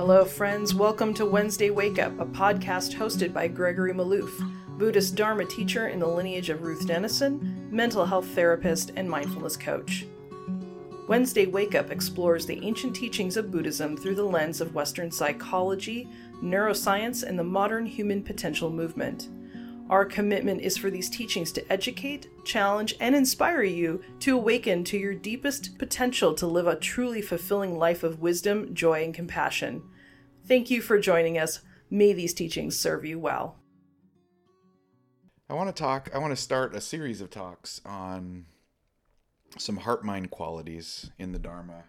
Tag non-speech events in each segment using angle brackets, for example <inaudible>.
Hello, friends. Welcome to Wednesday Wake Up, a podcast hosted by Gregory Maloof, Buddhist Dharma teacher in the lineage of Ruth Denison, mental health therapist, and mindfulness coach. Wednesday Wake Up explores the ancient teachings of Buddhism through the lens of Western psychology, neuroscience, and the modern human potential movement. Our commitment is for these teachings to educate, challenge, and inspire you to awaken to your deepest potential to live a truly fulfilling life of wisdom, joy, and compassion. Thank you for joining us. May these teachings serve you well. I want to talk, I want to start a series of talks on some heart mind qualities in the Dharma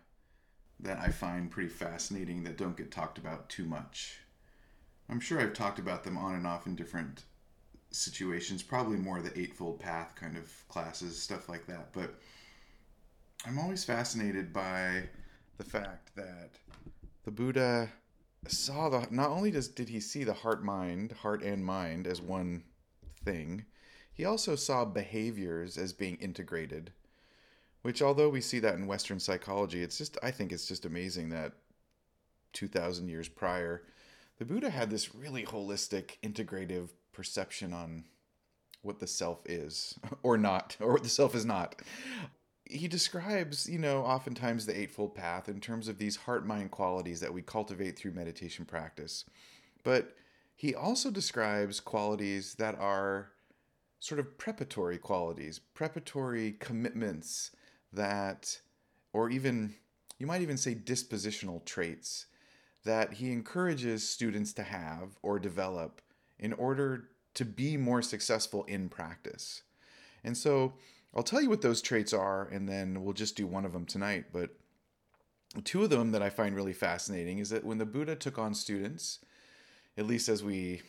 that I find pretty fascinating that don't get talked about too much. I'm sure I've talked about them on and off in different situations, probably more the Eightfold Path kind of classes, stuff like that. But I'm always fascinated by the fact that the Buddha saw the not only does did he see the heart mind, heart and mind as one thing, he also saw behaviors as being integrated. Which although we see that in Western psychology, it's just I think it's just amazing that 2000 years prior, the Buddha had this really holistic, integrative perception on what the self is <laughs> or not, or what the self is not. He describes, you know, oftentimes the Eightfold Path in terms of these heart mind qualities that we cultivate through meditation practice. But he also describes qualities that are sort of preparatory qualities, preparatory commitments that, or even, you might even say dispositional traits that he encourages students to have or develop in order to be more successful in practice. And so I'll tell you what those traits are, and then we'll just do one of them tonight. But two of them that I find really fascinating is that when the Buddha took on students, at least as we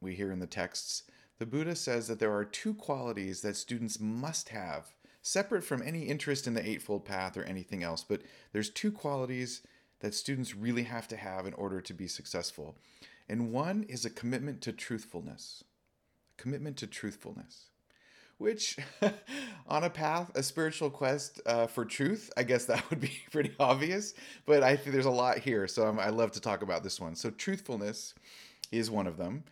we hear in the texts, the Buddha says that there are two qualities that students must have, separate from any interest in the Eightfold Path or anything else. But there's two qualities that students really have to have in order to be successful. And one is a commitment to truthfulness. A commitment to truthfulness. Which, <laughs> on a path, a spiritual quest uh, for truth, I guess that <laughs> would be pretty obvious. But I think there's a lot here, so I'm, I love to talk about this one. So, truthfulness is one of them.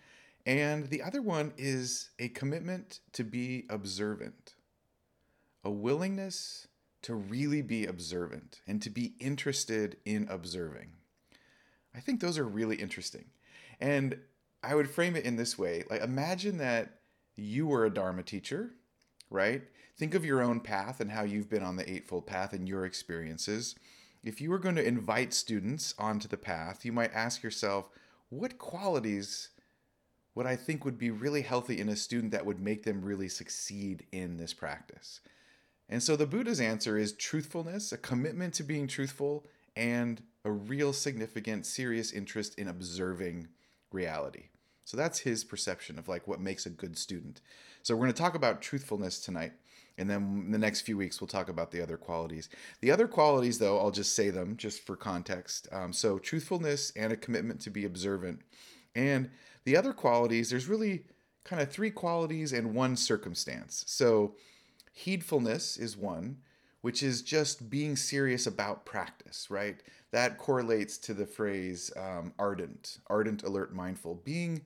And the other one is a commitment to be observant, a willingness to really be observant and to be interested in observing. I think those are really interesting. And I would frame it in this way like, imagine that you were a Dharma teacher, right? Think of your own path and how you've been on the Eightfold Path and your experiences. If you were going to invite students onto the path, you might ask yourself, what qualities would I think would be really healthy in a student that would make them really succeed in this practice? And so the Buddha's answer is truthfulness, a commitment to being truthful, and a real significant, serious interest in observing reality. So that's his perception of like what makes a good student. So we're going to talk about truthfulness tonight. And then in the next few weeks, we'll talk about the other qualities. The other qualities, though, I'll just say them just for context. Um, so, truthfulness and a commitment to be observant. And the other qualities, there's really kind of three qualities and one circumstance. So, heedfulness is one, which is just being serious about practice, right? that correlates to the phrase um, ardent, ardent, alert, mindful, being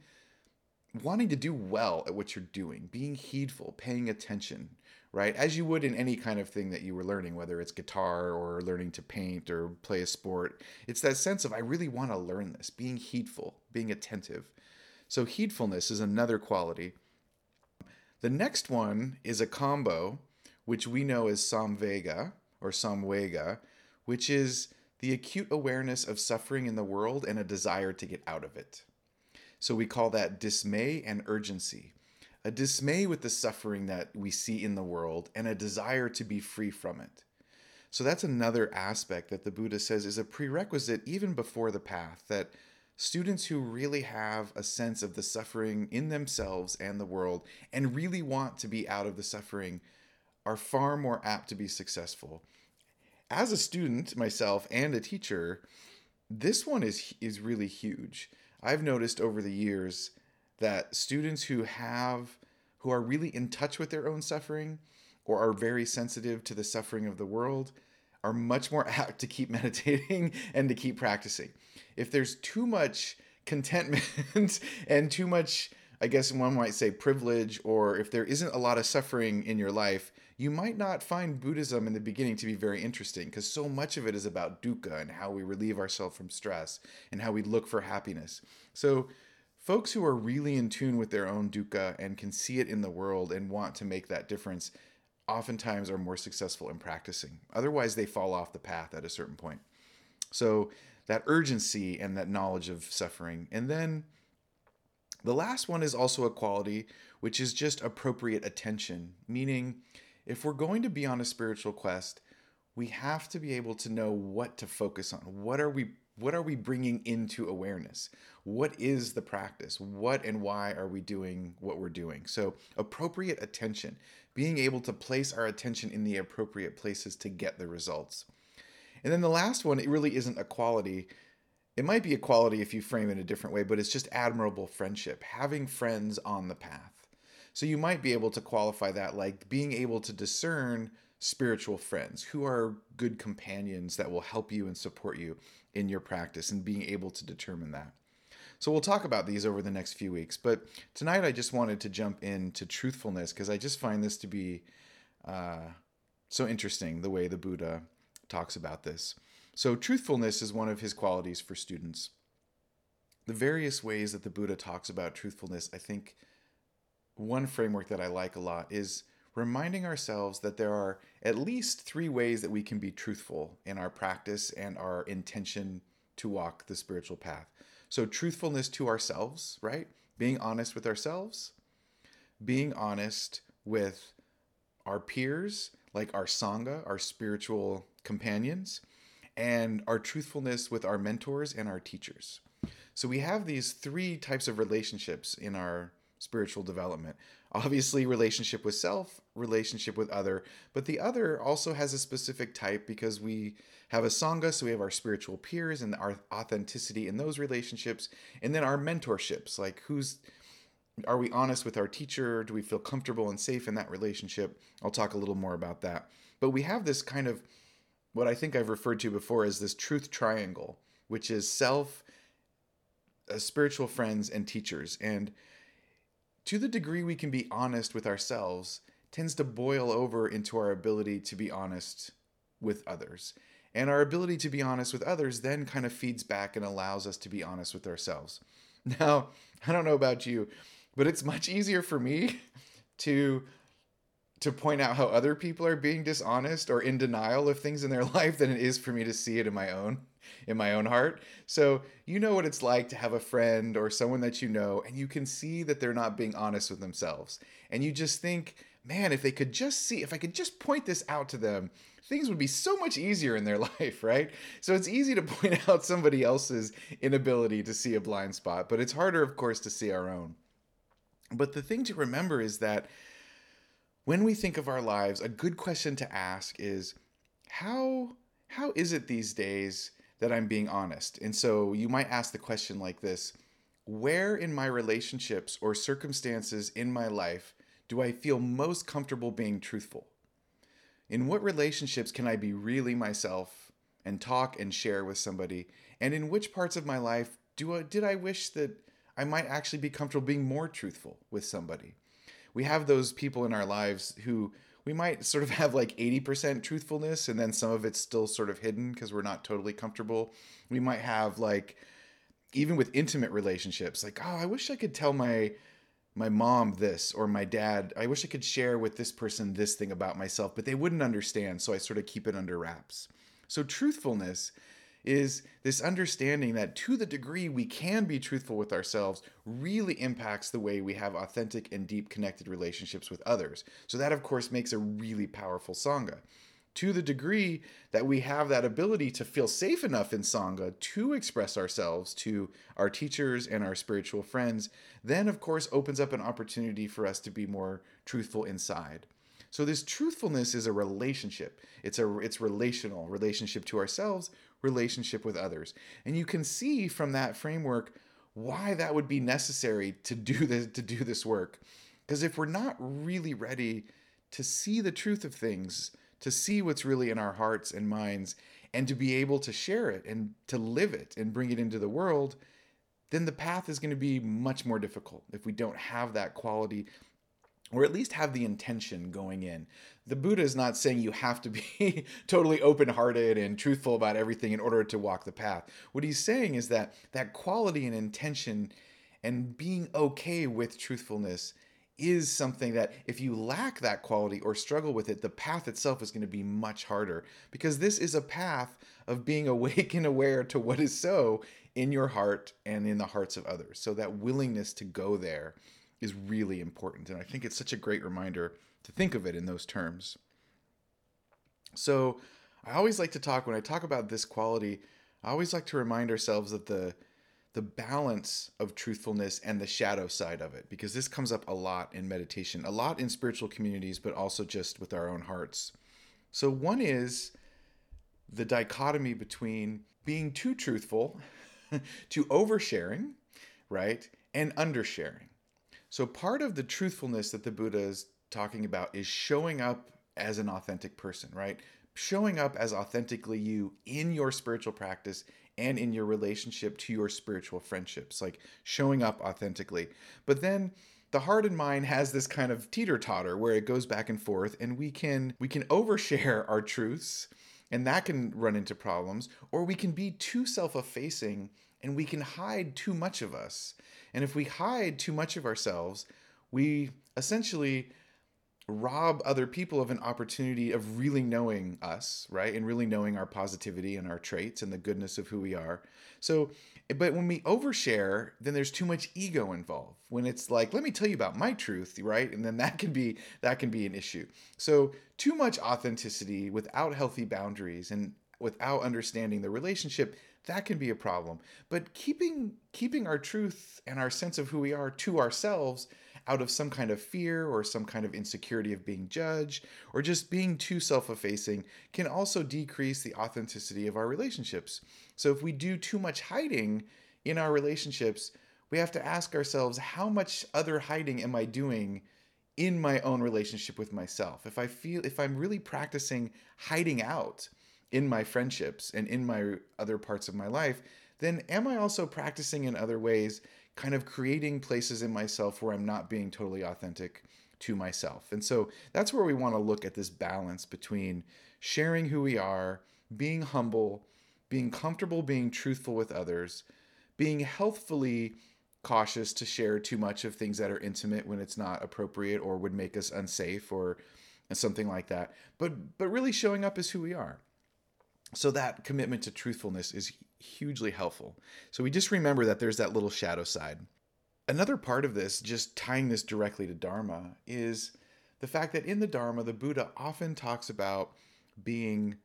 wanting to do well at what you're doing, being heedful, paying attention, right? As you would in any kind of thing that you were learning, whether it's guitar or learning to paint or play a sport. It's that sense of, I really want to learn this, being heedful, being attentive. So, heedfulness is another quality. The next one is a combo, which we know as samvega or samvega, which is the acute awareness of suffering in the world and a desire to get out of it. So we call that dismay and urgency. A dismay with the suffering that we see in the world and a desire to be free from it. So that's another aspect that the Buddha says is a prerequisite even before the path that students who really have a sense of the suffering in themselves and the world and really want to be out of the suffering are far more apt to be successful as a student myself and a teacher, this one is is really huge. I've noticed over the years that students who have who are really in touch with their own suffering or are very sensitive to the suffering of the world are much more <laughs> apt to keep meditating <laughs> and to keep practicing. If there's too much contentment <laughs> and too much, I guess one might say, privilege, or if there isn't a lot of suffering in your life, you might not find Buddhism in the beginning to be very interesting because so much of it is about dukkha and how we relieve ourselves from stress and how we look for happiness. So, folks who are really in tune with their own dukkha and can see it in the world and want to make that difference oftentimes are more successful in practicing. Otherwise, they fall off the path at a certain point. So, that urgency and that knowledge of suffering. And then the last one is also a quality, which is just appropriate attention, meaning if we're going to be on a spiritual quest, we have to be able to know what to focus on. What are we what are we bringing into awareness? What is the practice? What and why are we doing what we're doing? So, appropriate attention, being able to place our attention in the appropriate places to get the results. And then the last one, it really isn't a quality. It might be a quality if you frame it a different way, but it's just admirable friendship, having friends on the path. So you might be able to qualify that like being able to discern spiritual friends who are good companions that will help you and support you in your practice and being able to determine that. So we'll talk about these over the next few weeks. But tonight I just wanted to jump into truthfulness because I just find this to be uh, so interesting the way the Buddha talks about this. So, truthfulness is one of his qualities for students. The various ways that the Buddha talks about truthfulness, I think one framework that I like a lot is reminding ourselves that there are at least three ways that we can be truthful in our practice and our intention to walk the spiritual path. So, truthfulness to ourselves, right? Being honest with ourselves, being honest with our peers, like our Sangha, our spiritual companions, and our truthfulness with our mentors and our teachers. So, we have these three types of relationships in our spiritual development. Obviously, relationship with self, relationship with other, but the other also has a specific type because we have a Sangha, so we have our spiritual peers and our authenticity in those relationships, and then our mentorships, like who's are we honest with our teacher? Do we feel comfortable and safe in that relationship? I'll talk a little more about that. But we have this kind of what I think I've referred to before as this truth triangle, which is self, uh, spiritual friends, and teachers. And to the degree we can be honest with ourselves, tends to boil over into our ability to be honest with others. And our ability to be honest with others then kind of feeds back and allows us to be honest with ourselves. <laughs> Now, I don't know about you, but it's much easier for me <laughs> to to point out how other people are being dishonest or in denial of things in their <laughs> life than it is for me to see it in my own in my own heart. So, you know what it's like to have a friend or someone that you know, and you can see that they're not being honest with themselves. And you just think, man, if they could just see, if I could just point this out to them, things would be so much easier in their <laughs> life, right? So it's easy to <laughs> point out somebody else's inability to see a blind spot, but it's harder, of course, to see our own. But the thing to remember is that when we think of our lives, a good question to ask is how how is it these days that I'm being honest. And so you might ask the question like this Where in my relationships or circumstances in my life do I feel most comfortable being truthful? In what relationships can I be really myself and talk and share with somebody? And in which parts of my life do I, did I wish that I might actually be comfortable being more truthful with somebody? We have those people in our lives who we might sort of <laughs> have like 80% truthfulness and then some of it's still sort of hidden because we're not totally comfortable. We might have like even with intimate relationships like oh I wish I could tell my my mom this or my dad I wish I could share with this person this thing about myself but they wouldn't understand so I sort of keep it under wraps. So truthfulness is this understanding that to the degree we can be truthful with ourselves really impacts the way we have authentic and deep connected relationships with others. So, that of course makes a really powerful Sangha. To the degree that we have that ability to feel safe enough in Sangha to express ourselves to our teachers and our spiritual friends, then of course opens up an opportunity for us to be more truthful inside. So this truthfulness is a relationship. It's a it's relational relationship to ourselves, relationship with others. And you can see from that framework why that would be necessary to do this to do this work. Because if we're not really ready to see the truth of things, to see what's really in our hearts and minds, and to be able to share it and to live it and bring it into the world, then the path is going to be much more difficult if we don't have that quality or at least have the intention going in. The Buddha is not saying you have to be <laughs> totally open hearted and truthful about everything in order to walk the path. What he's saying is that that quality and intention and being okay with truthfulness is something that if you lack that quality or struggle with it, the path itself is going to be much harder because this is a path of being <laughs> awake and aware to what is so in your heart and in the hearts of others. So that willingness to go there is really important. And I think it's such a great reminder to think of it in those terms. So I always like to talk, when I talk about this quality, I always like to remind ourselves that the the balance of truthfulness and the shadow side of it because this comes up a lot in meditation a lot in spiritual communities but also just with our own hearts so one is the dichotomy between being too truthful <laughs> to oversharing right and undersharing so, part of the truthfulness that the Buddha is talking about is showing up as an authentic person, right? Showing up as authentically you in your spiritual practice and in your relationship to your spiritual friendships, like showing up authentically. But then the heart and mind has this kind of teeter totter where it goes back and forth, and we can we can overshare <laughs> our truths, and that can run into problems, or we can be too self-effacing and we can hide too much of us. And if we hide too much of ourselves, we essentially rob other people of an opportunity of really knowing us, right? And really knowing our positivity and our traits and the goodness of who we are. So, but when we overshare, then there's too much ego involved. When it's like, let me tell you about my truth, right? And then that can be that can be an issue. So, too much authenticity without healthy boundaries and without understanding the relationship that can be a problem. But keeping keeping our truth and our sense of who we are to ourselves out of some kind of fear or some kind of insecurity of being judged or just being too self-effacing can also decrease the authenticity of our relationships. So if we do too much hiding in our relationships, we have to ask ourselves how much other hiding am I doing in my own relationship with myself? If I feel if I'm really practicing hiding out, in my friendships and in my other parts of my life, then am I also practicing in other ways, kind of creating places in myself where I'm not being totally authentic to myself? And so that's where we want to look at this balance between sharing who we are, being humble, being comfortable being truthful with others, being healthfully cautious to share too much of things that are intimate when it's not appropriate or would make us unsafe or something like that. But but really showing up as who we are. So that commitment to truthfulness is hugely helpful. So we just remember that there's that little shadow side. Another part of this, just tying this directly to Dharma, is the fact that in the Dharma, the Buddha often talks about being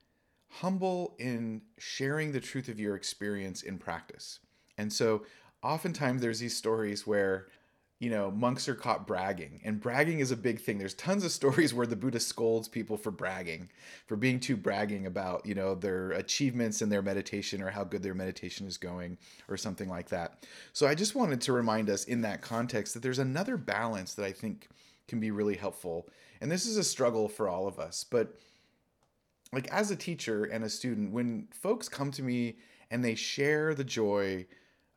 humble in sharing the truth of your experience in practice. And so oftentimes there's these stories where you know, monks are caught bragging, and bragging is a big thing. There's tons of stories where the Buddha scolds people for bragging, for being too bragging about, you know, their achievements in their meditation or how good their meditation is going or something like that. So I just wanted to remind us in that context that there's another balance that I think can be really helpful. And this is a struggle for all of us, but like as a teacher and a student, when folks come to me and they share the joy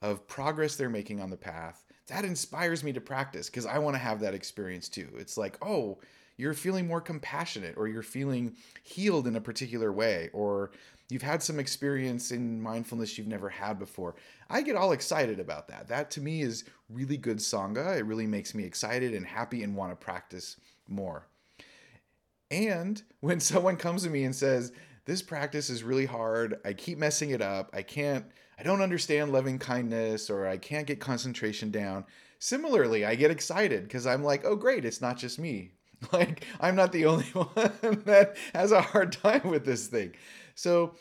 of progress they're making on the path, that inspires me to practice because I want to have that experience too. It's like, oh, you're feeling more compassionate or you're feeling healed in a particular way or you've had some experience in mindfulness you've never had before. I get all excited about that. That to me is really good Sangha. It really makes me excited and happy and want to practice more. And <laughs> when someone comes to me and says, This practice is really hard, I keep messing it up, I can't I don't understand loving kindness or I can't get concentration down. Similarly, I get excited because I'm like, oh, great, it's not just me. <laughs> Like, I'm not the <laughs> only one that has a hard time with this thing. So,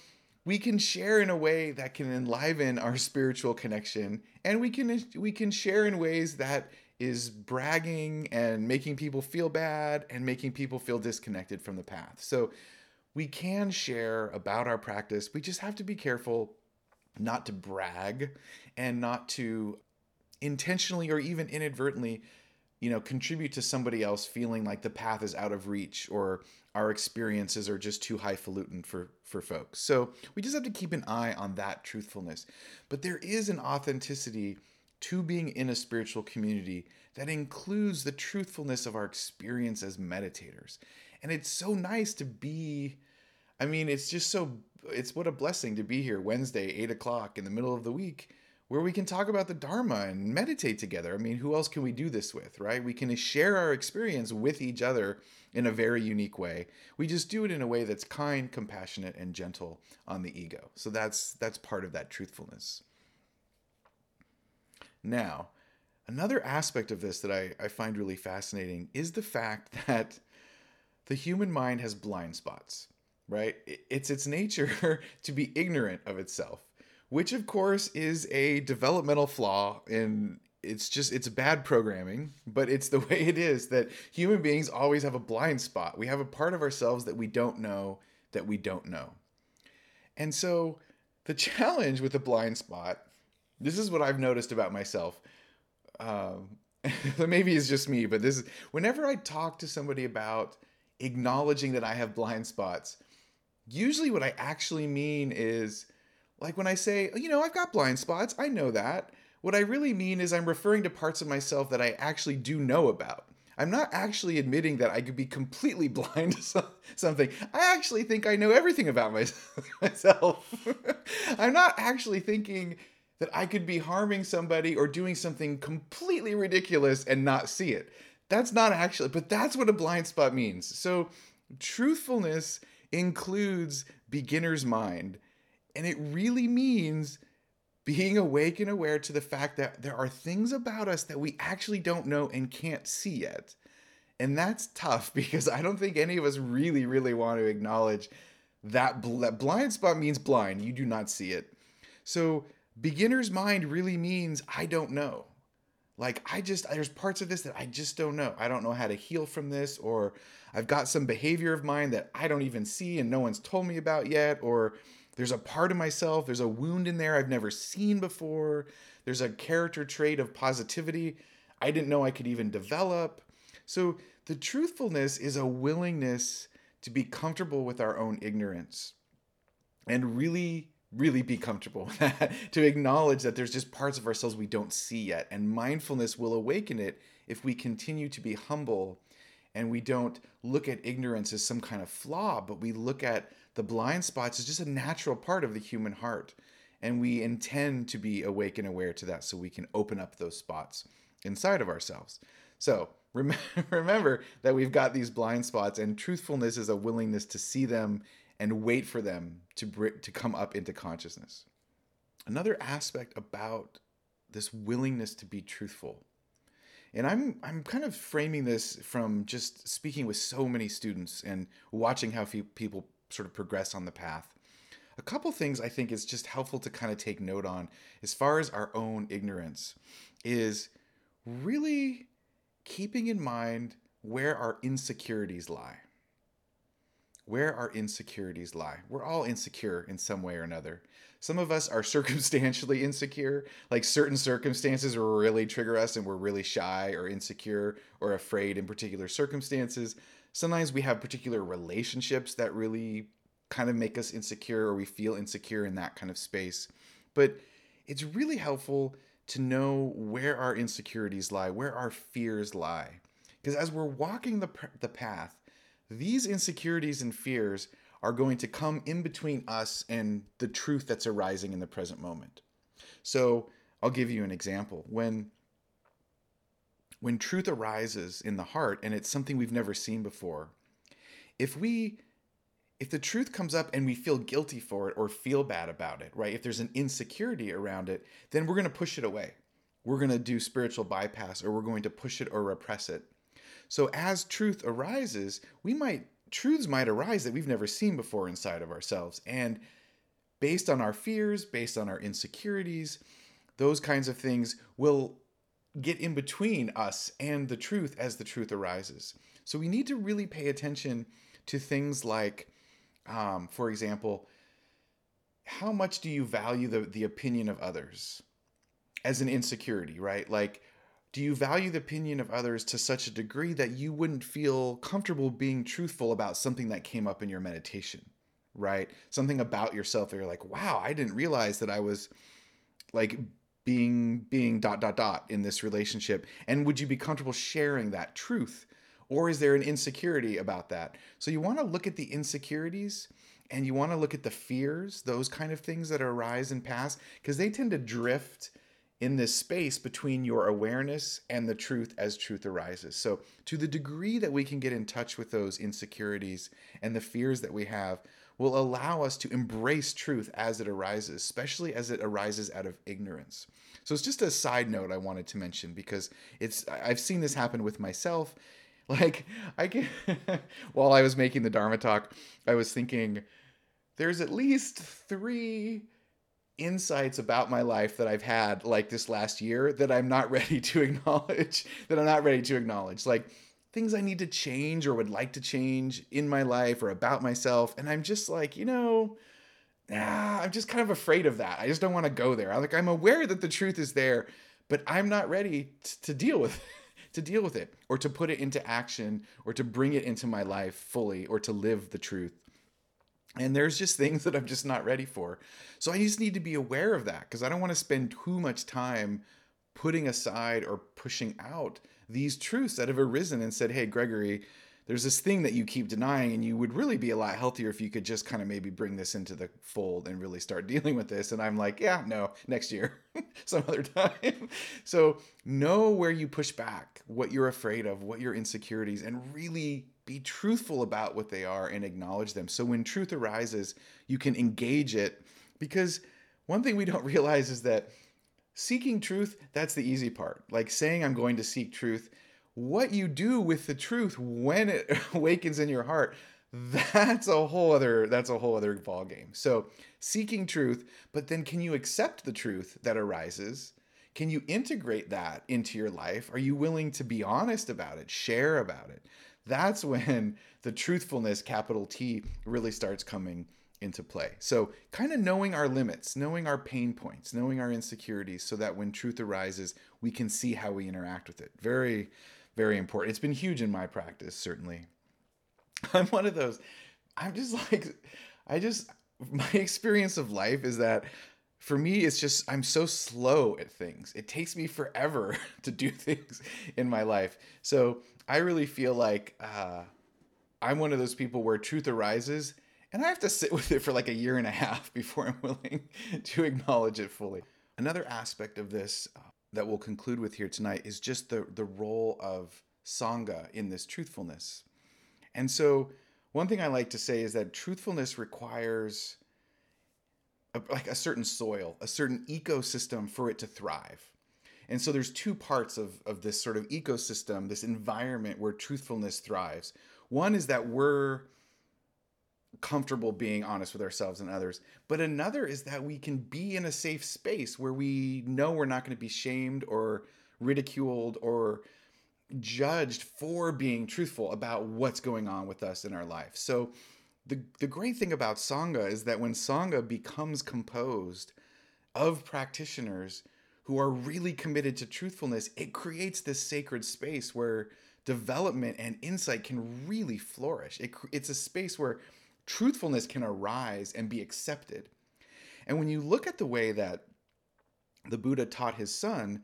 we can share in a way that can enliven our spiritual connection and we can we can share in ways that is bragging and making people feel bad and making people feel disconnected from the path. So we can share about our practice. We just have to be careful not to brag and not to intentionally or even inadvertently you know, contribute to somebody else feeling like the path is out of reach or our experiences are just too highfalutin for for folks. So we just have to keep an eye on that truthfulness. But there is an authenticity to being in a spiritual community that includes the truthfulness of our experience as meditators. And it's so nice to be, I mean, it's just so, it's what a blessing to be here Wednesday, eight o'clock in the middle of the week, where we can talk about the Dharma and meditate together. I mean, who else can we do this with, right? We can share our experience with each other in a very unique way. We just do it in a way that's kind, compassionate, and gentle on the ego. So that's that's part of that truthfulness. Now, another aspect of this that I, I find really fascinating is the fact <laughs> that the human mind has blind spots, right? It's its nature <laughs> to be ignorant of itself, which of course is a developmental flaw in it's just it's bad programming but it's the <laughs> way it is that human beings always have a blind spot we have a part of ourselves that we don't know that we don't know and so the challenge with the blind spot this is what I've noticed about myself. Um, <laughs> maybe it's just me, but this is whenever I talk to somebody about acknowledging that I have blind spots, usually what I actually mean is like when I say, oh, you know, I've got blind spots, I know that. What I really mean is I'm referring to parts of myself that I actually do know about. I'm not actually admitting that I could be completely <laughs> blind to something. I actually think I know everything about <laughs> myself. <laughs> I'm not actually thinking that I could be harming somebody or doing something completely ridiculous and not see it. That's not actually, but that's what a blind spot means. So, truthfulness includes beginner's mind, and it really means being awake and aware to the fact that there are things about us that we actually don't know and can't see yet. And that's tough <laughs> because I don't think any of us really, really want to acknowledge that, bl- blind spot means blind. You do not see it. So, beginner's mind really means I don't know. Like, I just, there's parts of this that I just don't know. I don't know how to heal from this, or I've got some behavior of mine that I don't even see and no one's told me about yet, or there's a part of myself, there's a wound in there I've never seen before. There's a character trait of positivity I didn't know I could even develop. So, the truthfulness is a willingness to be comfortable with our own ignorance and really really be comfortable with that, <laughs> to acknowledge that there's just parts of ourselves we don't see yet. And mindfulness will awaken it if we continue to be humble and we don't look at ignorance as some kind of flaw, but we look at the blind spots as just a natural part of the human heart. And we intend to be awake and aware to that so we can open up those spots inside of ourselves. So <laughs> <laughs> remember that we've got these blind spots, and truthfulness is a willingness to see them and wait for them to to come up into consciousness. Another aspect about this willingness to be truthful. And I'm I'm kind of framing this from just speaking with so many students and watching how few people sort of progress on the path. A couple things I think is just helpful to kind of take note on as far as our own ignorance is really keeping in mind where our insecurities lie where our insecurities lie. We're all insecure in some way or another. Some of us are <laughs> circumstantially insecure, like certain circumstances really trigger us and we're really shy or insecure or afraid in particular circumstances. Sometimes we have particular relationships that really kind of make us insecure or we feel insecure in that kind of space. But it's really helpful to know where our insecurities lie, where our fears lie. Because as we're walking the, the path, these insecurities and fears are going to come in between us and the truth that's arising in the present moment. So I'll give you an example. When when truth arises in the heart and it's something we've never seen before, if we if the truth comes up and we feel guilty for it or feel bad about it, right? If there's an insecurity around it, then we're going to push it away. We're going to do spiritual bypass or we're going to push it or repress it. So as truth arises, we might truths might arise that we've never seen before inside of ourselves. And based on our fears, based on our insecurities, those kinds of things will get in between us and the truth as the truth arises. So we need to really pay attention to things like, um, for example, how much do you value the, the opinion of others as an insecurity, right? Like, Do you value the opinion of others to such a degree that you wouldn't feel comfortable being truthful about something that came up in your meditation? Right? Something about yourself that you're like, wow, I didn't realize that I was like being being dot dot dot in this relationship. And would you be comfortable sharing that truth? Or is there an insecurity about that? So you want to look at the insecurities and you want to look at the fears, those kind of things that arise and pass, because they tend to drift in this space between your awareness and the truth as truth arises. So, to the degree that we can get in touch with those insecurities and the fears that we have, will allow us to embrace truth as it arises, especially as it arises out of ignorance. So, it's just a side note I wanted to mention because it's I've seen this happen with myself. <laughs> Like, I can, <laughs> while I was making the Dharma talk, I was thinking there's at least three insights about my life that I've had like this last year that I'm not <laughs> ready to acknowledge, that I'm not ready to acknowledge. Like things I need to change or would like to change in my life or about myself. And I'm just like, you know, ah, I'm just kind of afraid of that. I just don't want to go there. I'm like, I'm aware that the truth is there, but I'm not ready t- to deal with it, <laughs> to deal with it or to put it into action or to bring it into my life fully or to live the truth. And there's just things that I'm just not ready for. So I just need to be aware of that because I don't want to spend too much time putting aside or pushing out these truths that have arisen and said, hey, Gregory, there's this thing that you keep denying, and you would really be a lot healthier if you could just kind of maybe bring this into the fold and really start <laughs> dealing with this. And I'm like, yeah, no, next year, <laughs> some other time. <laughs> so know where you push back, what you're afraid of, what your insecurities, and really be truthful about what they are and acknowledge them. So when truth arises, you can engage it because one thing we don't <laughs> realize is that seeking truth, that's the easy part. Like saying, I'm going to seek truth. What you do with the truth when it <laughs> awakens in your heart, that's a whole other that's a whole other ball game. So seeking truth, but then can you accept the truth that arises? Can you integrate that into your life? Are you willing to be honest about it, share about it? That's when the truthfulness, capital T, really starts coming into play. So, kind of knowing our limits, knowing our pain points, knowing our insecurities, so that when truth arises, we can see how we interact with it. Very, very important. It's been huge in my practice, certainly. <laughs> I'm one of those, I'm just like, I just, my <laughs> experience of life is that for me it's just i'm so slow at things it takes me forever <laughs> to do things in my life so i really feel like uh, i'm one of those people where truth arises and i have to sit <laughs> with it for like a year and a half <laughs> before i'm willing <laughs> to acknowledge it fully another aspect of this uh, that we'll conclude with here tonight is just the the role of sangha in this truthfulness and so one thing i like to say is that truthfulness requires a, like a certain soil, a certain ecosystem for it to thrive. And so there's two parts of, of this sort of ecosystem, this environment where truthfulness thrives. One is that we're comfortable being honest with ourselves and others. But another is that we can be in a safe space where we know we're not going to be shamed or ridiculed or judged for being truthful about what's going on with us in our life. So the, the great thing about Sangha is that when Sangha becomes composed of practitioners who are really committed to truthfulness, it creates this sacred space where development and insight can really flourish. It, it's a space where truthfulness can arise and be accepted. And when you look at the way that the Buddha taught his son,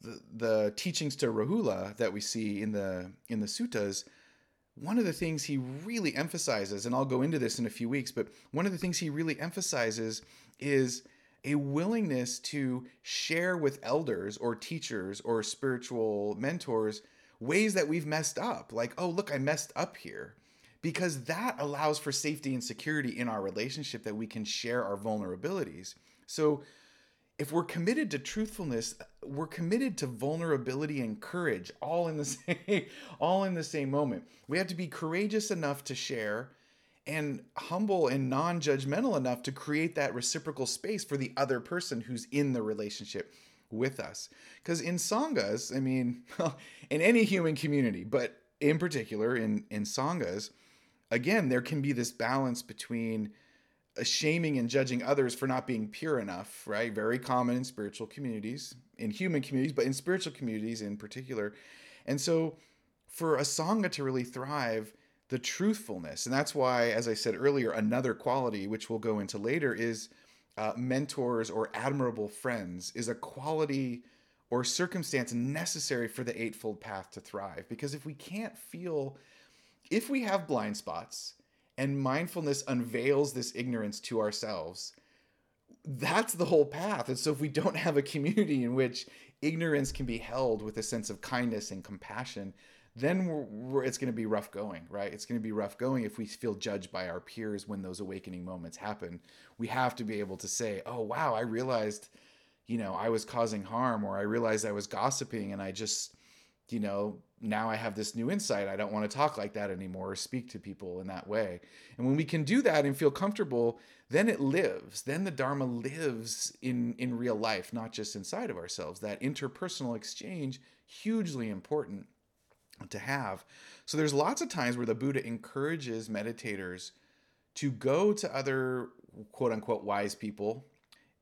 the, the teachings to Rahula that we see in the in the suttas, one of the things he really emphasizes, and I'll go into this in a few weeks, but one of the things he really emphasizes is a willingness to share with elders or teachers or spiritual mentors ways that we've messed up. Like, oh, look, I messed up here. Because that allows for safety and security in our relationship that we can share our vulnerabilities. So, if we're committed to truthfulness we're committed to vulnerability and courage all in the <laughs> same all in the same moment we have to be courageous enough to share and humble and non-judgmental enough to create that reciprocal space for the other person who's in the relationship with us because in sanghas i mean <laughs> in any human community but in particular in in sanghas again there can be this balance between shaming and judging others for not being pure enough, right? Very common in spiritual communities. in human communities, but in spiritual communities in particular. And so, for a sangha to really thrive, the truthfulness, and that's why, as I said earlier, another quality which we'll go into later is uh, mentors or admirable friends is a quality or circumstance necessary for the Eightfold Path to thrive. Because if we can't feel, if we have blind spots and mindfulness unveils this ignorance to ourselves, that's the whole path. And so if we don't have a community in which ignorance can be held with a sense of kindness and compassion, then we're, we're, it's going to be rough going, right? It's going to be rough going if we feel judged by our peers when those awakening moments happen. We have to be able to say, oh, wow, I realized, you know, I was causing harm or I realized I was gossiping and I just, you know, now I have this new insight. I don't want to talk like that anymore or speak to people in that way. And when we can do that and feel comfortable, then it lives. Then the Dharma lives in, in real life, not just inside of ourselves. That interpersonal exchange, hugely important to have. So there's lots of times where the Buddha encourages meditators to go to other quote unquote wise people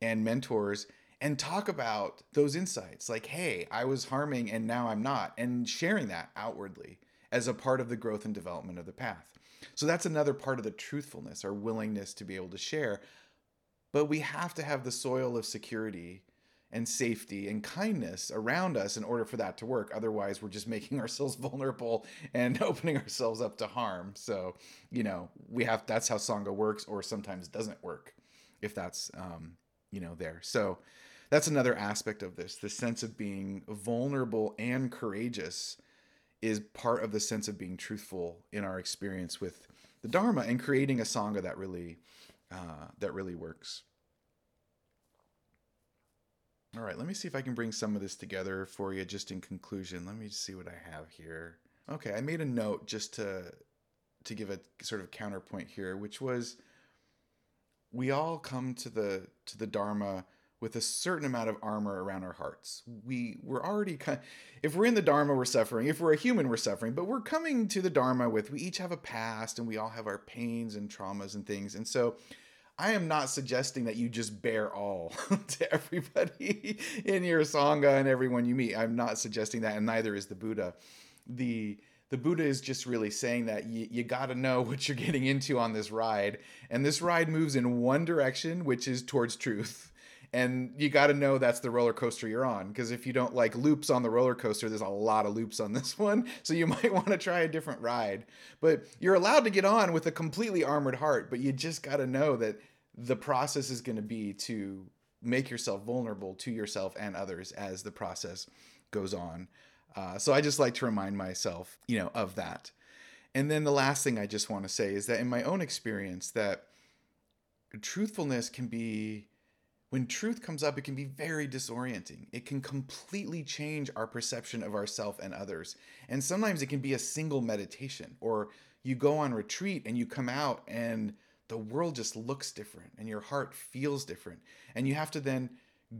and mentors and talk about those insights like hey i was harming and now i'm not and sharing that outwardly as a part of the growth and development of the path so that's another part of the truthfulness our willingness to be able to share but we have to have the soil of security and safety and kindness around us in order for that to work. Otherwise, we're just making <laughs> ourselves vulnerable and <laughs> opening ourselves up to harm. So, you know, we have that's how Sangha works, or sometimes doesn't work if that's, um, you know, there. So, that's another aspect of this the sense of being vulnerable and courageous is part of the sense of being truthful in our experience with the dharma and creating a sangha that really uh, that really works all right, let me see if I can bring some of this together for you just in conclusion. Let me see what I have here. Okay, I made a note just to to give a sort of counterpoint here, which was we all come to the to the dharma with a certain amount of armor around our hearts. We we're already kind of, if we're in the dharma we're suffering, if we're a human we're suffering, but we're coming to the dharma with we each have a past and we all have our pains and traumas and things. And so I am not suggesting that you just bear all <laughs> to everybody in your sangha and everyone you meet. I'm not suggesting that, and neither is the Buddha. The the Buddha is just really saying that you, you got to know what you're getting into on this ride, and this ride moves in one direction, which is towards truth and you got to know that's the roller coaster you're on because if you don't like loops on the roller coaster there's a lot of loops on <laughs> this one. So you <laughs> might want to try a different ride. But you're allowed to get on with a completely armored heart but you just got to know that the process is going to be to make yourself vulnerable to yourself and others as the process goes on. Uh, so i just like to remind myself you know of that. And then the last thing i just want to say is that in my own experience that truthfulness can be when truth comes up, it can be very disorienting. It can completely change our perception of ourself and others. And sometimes it can be a single meditation, or you go on retreat and you come out and the world just looks different and your heart feels different. And you have to then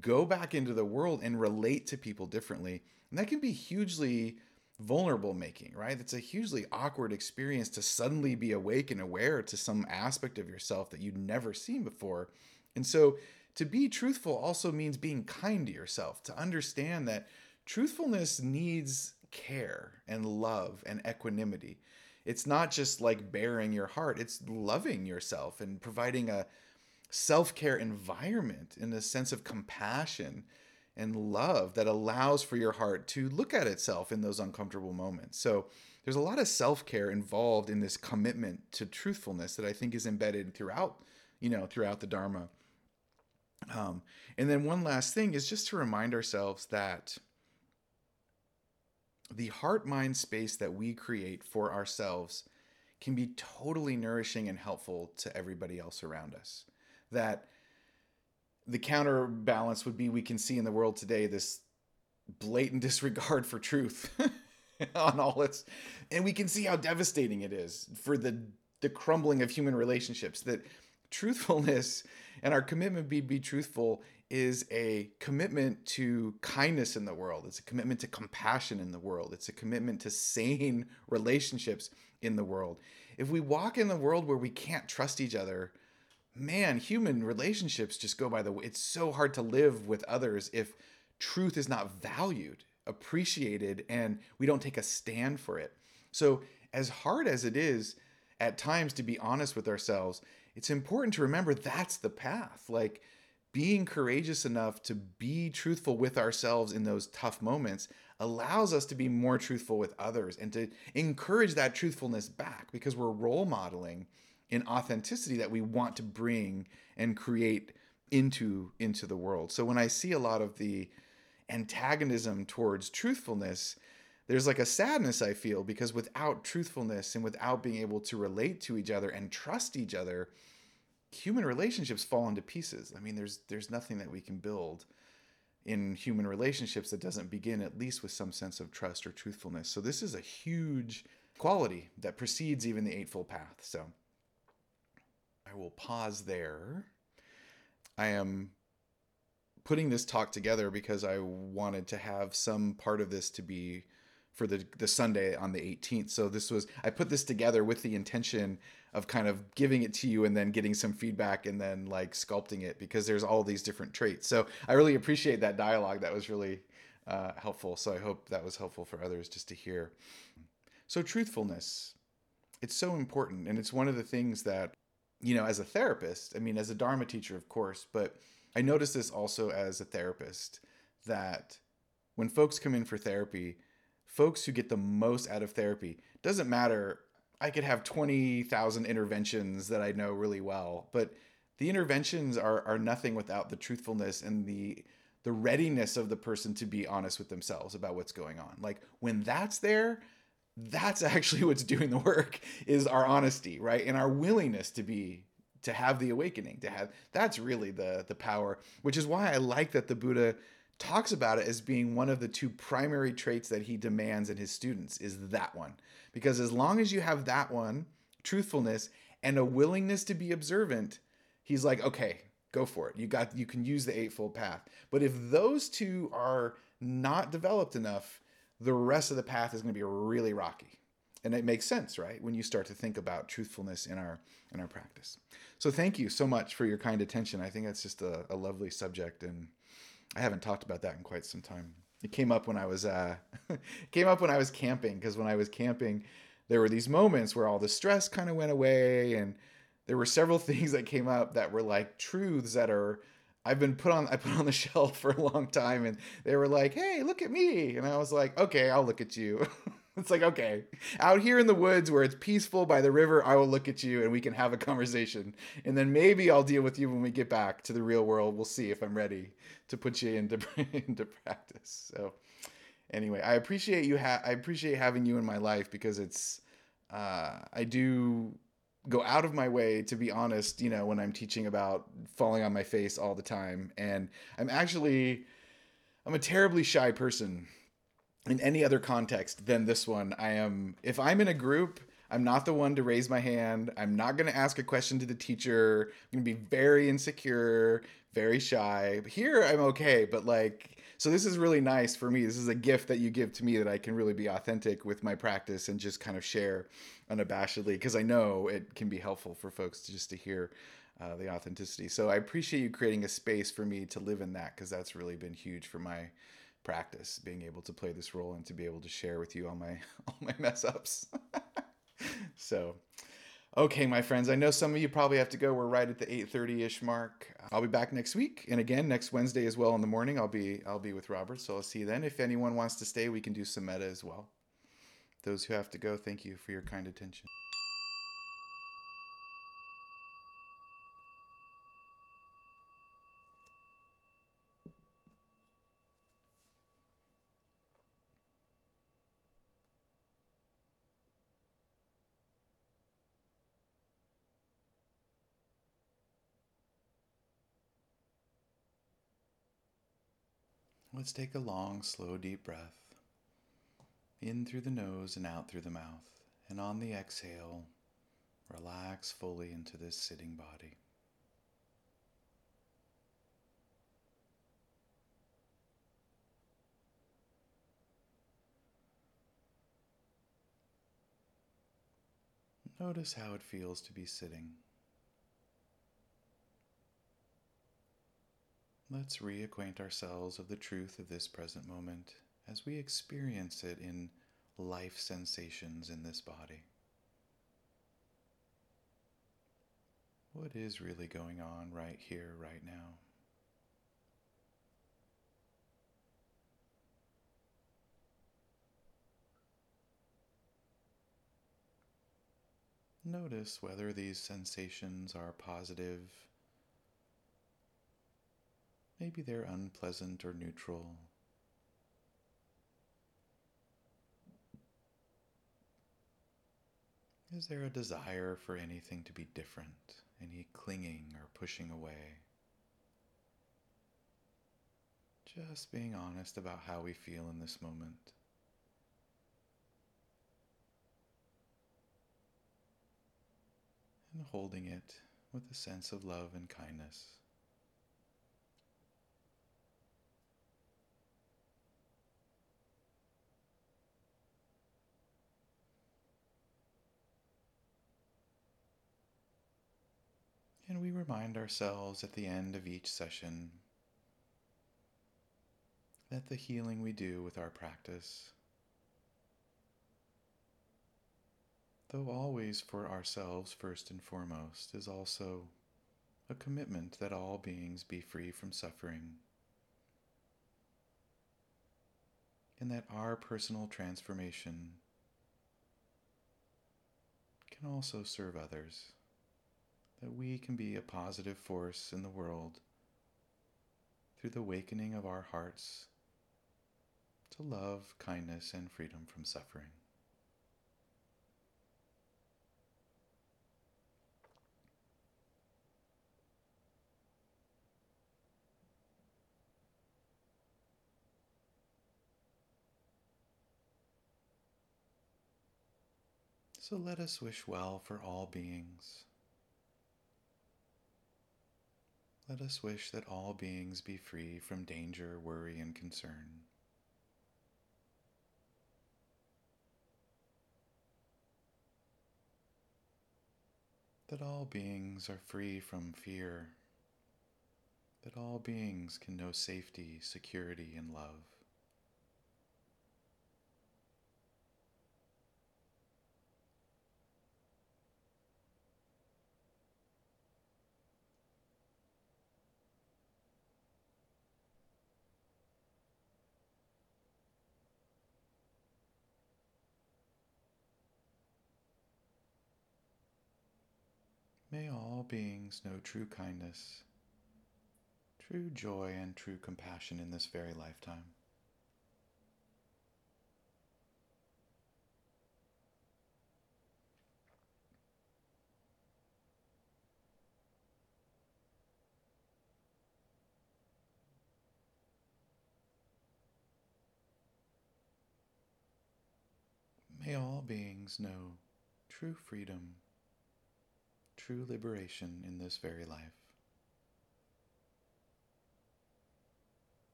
go back into the world and relate to people differently. And that can be hugely vulnerable making, right? It's a hugely awkward experience to suddenly be awake and aware to some aspect of yourself that you'd never seen before. And so to be truthful also means being kind to yourself, to understand that truthfulness needs care and love and equanimity. It's not just like bearing your heart, it's loving yourself and providing a self care environment in a sense of compassion and love that allows for your heart to look at itself in those uncomfortable moments. So, there's a lot of self care involved in this commitment to truthfulness that I think is embedded throughout, you know, throughout the Dharma. Um, and then one last thing is just to remind ourselves that the heart mind space that we create for ourselves can be totally nourishing and helpful to everybody else around us. That the counterbalance would be we can see in the world today this blatant <laughs> disregard for truth <laughs> on all its and we can see how devastating it is for the the crumbling of human relationships that truthfulness <laughs> and our commitment be be truthful is a commitment to kindness in the world. It's a commitment to compassion in the world. It's a commitment to sane <laughs> relationships in the world. If we walk in the world where we can't trust each other, man, human relationships just go by the way. It's so hard to live with others if truth is not valued, appreciated, and we don't take a stand for it. So, as hard as it is at times to be honest with ourselves, it's important to remember that's the path. Like being courageous enough to be truthful with ourselves in those tough moments allows us to be more truthful with others and to encourage that truthfulness back because we're role modeling in authenticity that we want to bring and create into into the world. So when I see a lot of the antagonism towards truthfulness, there's like a sadness I feel because without truthfulness and without being able to relate to each other and trust each other, human relationships fall into pieces. I mean, there's there's nothing that we can build in human relationships that doesn't begin at least with some sense of trust or truthfulness. So this is a huge quality that precedes even the eightfold path. So I will pause there. I am putting this talk together because I wanted to have some part of this to be for the the Sunday on the 18th. So this was I put this together with the intention of kind of giving it to you and then getting some feedback and then like sculpting it because there's all these different traits. So I really appreciate that dialogue. That was really uh, helpful. So I hope that was helpful for others just to hear. So truthfulness, it's so important, and it's one of the things that you know as a therapist. I mean, as a Dharma teacher, of course, but I notice this also as a therapist that when folks come in for therapy folks who get the most out of therapy doesn't matter. I could have 20,000 interventions that i know really well but the interventions are are nothing without the truthfulness and the the readiness of the person to be honest with themselves about what's going on. Like when that's there that's <laughs> actually what's doing the work is our honesty right? And our willingness to be to have the awakening to have that's really the the power which is why i like that the buddha talks about it as being one of the two primary traits that he demands in his students is that one. Because as long as you have that one, truthfulness and a willingness to be observant, he's like, okay, go for it. You got you can use the eightfold path. But if those two are not developed enough, the rest of the path is going to be really rocky. And it makes sense, right? When you start to think about truthfulness in our in our practice. So thank you so much for your kind attention. I think that's just a, a lovely subject and I haven't talked about that in quite some time. It came up when I was uh, <laughs> came up when I was camping because when I was camping, there were these moments where all the stress kind of went away, and there were several <laughs> things that came up that were like truths that are I've been put on <laughs> I put on the shelf for a long time, and they were like, "Hey, look at me," and I was like, "Okay, I'll look at you." <laughs> It's like, okay, out here in the woods where it's peaceful by the river, I will look at you and we can have a conversation. And then maybe I'll deal with you when we get back to the real world. We'll see if I'm ready to put you into, <laughs> into practice. So, anyway, I appreciate you. Ha- I appreciate having you in my life because it's, uh, I do go out of my way to be honest, you know, when I'm teaching about falling on my face all the time. And I'm actually, I'm a terribly shy person in any other context than this one. I am if I'm in a group, I'm not the one to raise my hand. I'm not going to ask a question to the teacher. I'm going to be very insecure, very shy. Here I'm okay, but like so this is really nice for me. This is a gift that you give to me that I can really be authentic with my practice and just kind of share unabashedly because I know it can be helpful for folks to just to hear uh, the authenticity. So I appreciate you creating a space for me to live in that because that's really been huge for my practice being able to play this role and to be able to share with you all my <laughs> all my mess ups. <laughs> so okay my friends i know some of you probably have to go. We're right at the 8.30ish mark. I'll be back next week and again next wednesday as well in the morning i'll be i'll be with robert so i'll see you then. If anyone wants to stay we can do some metta as well. Those who have to go thank you for your kind attention Let's take a long, slow, deep breath. In through the nose and out through the mouth. And on the exhale, relax fully into this sitting body. Notice how it feels to be sitting. Let's reacquaint ourselves of the truth of this present moment as we experience it in life sensations in this body. What is really going on right here, right now? Notice whether these sensations are positive. Maybe they're unpleasant or neutral. Is there a desire for anything to be different, any clinging or pushing away? Just being honest about how we feel in this moment. And holding it with a sense of love and kindness. And we remind ourselves at the end of each session that the healing we do with our practice, though always for ourselves first and foremost, is also a commitment that all beings be free from suffering, and that our personal transformation can also serve others that we can be a positive force in the world through the awakening of our hearts to love, kindness, and freedom from suffering. So let us wish well for all beings. Let us wish that all beings be free from danger, worry, and concern. That all beings are free from fear. That all beings can know safety, security, and love. May all beings know true kindness, true joy, and true compassion in this very lifetime. May all beings know true freedom true liberation in this very life.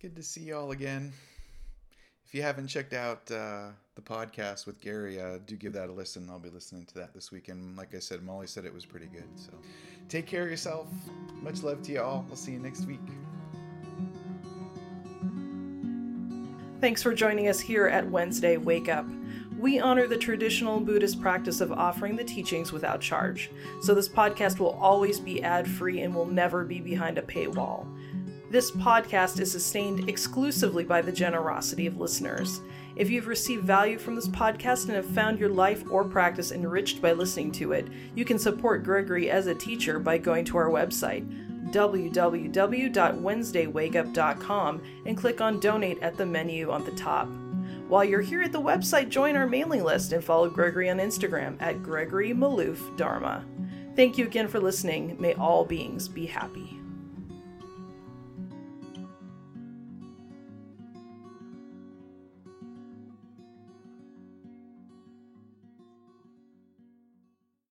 Good to see you all again. If you haven't checked out uh, the podcast with Gary, uh, do give that a listen. I'll be listening to that this weekend. Like I said, Molly said it was pretty good. So take care of yourself. Much love to you all. I'll see you next week. Thanks for joining us here at Wednesday Wake Up. We honor the traditional Buddhist practice of offering the teachings without charge, so this podcast will always be ad free and will never be behind a paywall. This podcast is sustained exclusively by the generosity of listeners. If you've received value from this podcast and have found your life or practice enriched by listening to it, you can support Gregory as a teacher by going to our website, www.wednesdaywakeup.com, and click on Donate at the menu on the top. While you're here at the website, join our mailing list and follow Gregory on Instagram at Gregory Maloof Dharma. Thank you again for listening. May all beings be happy.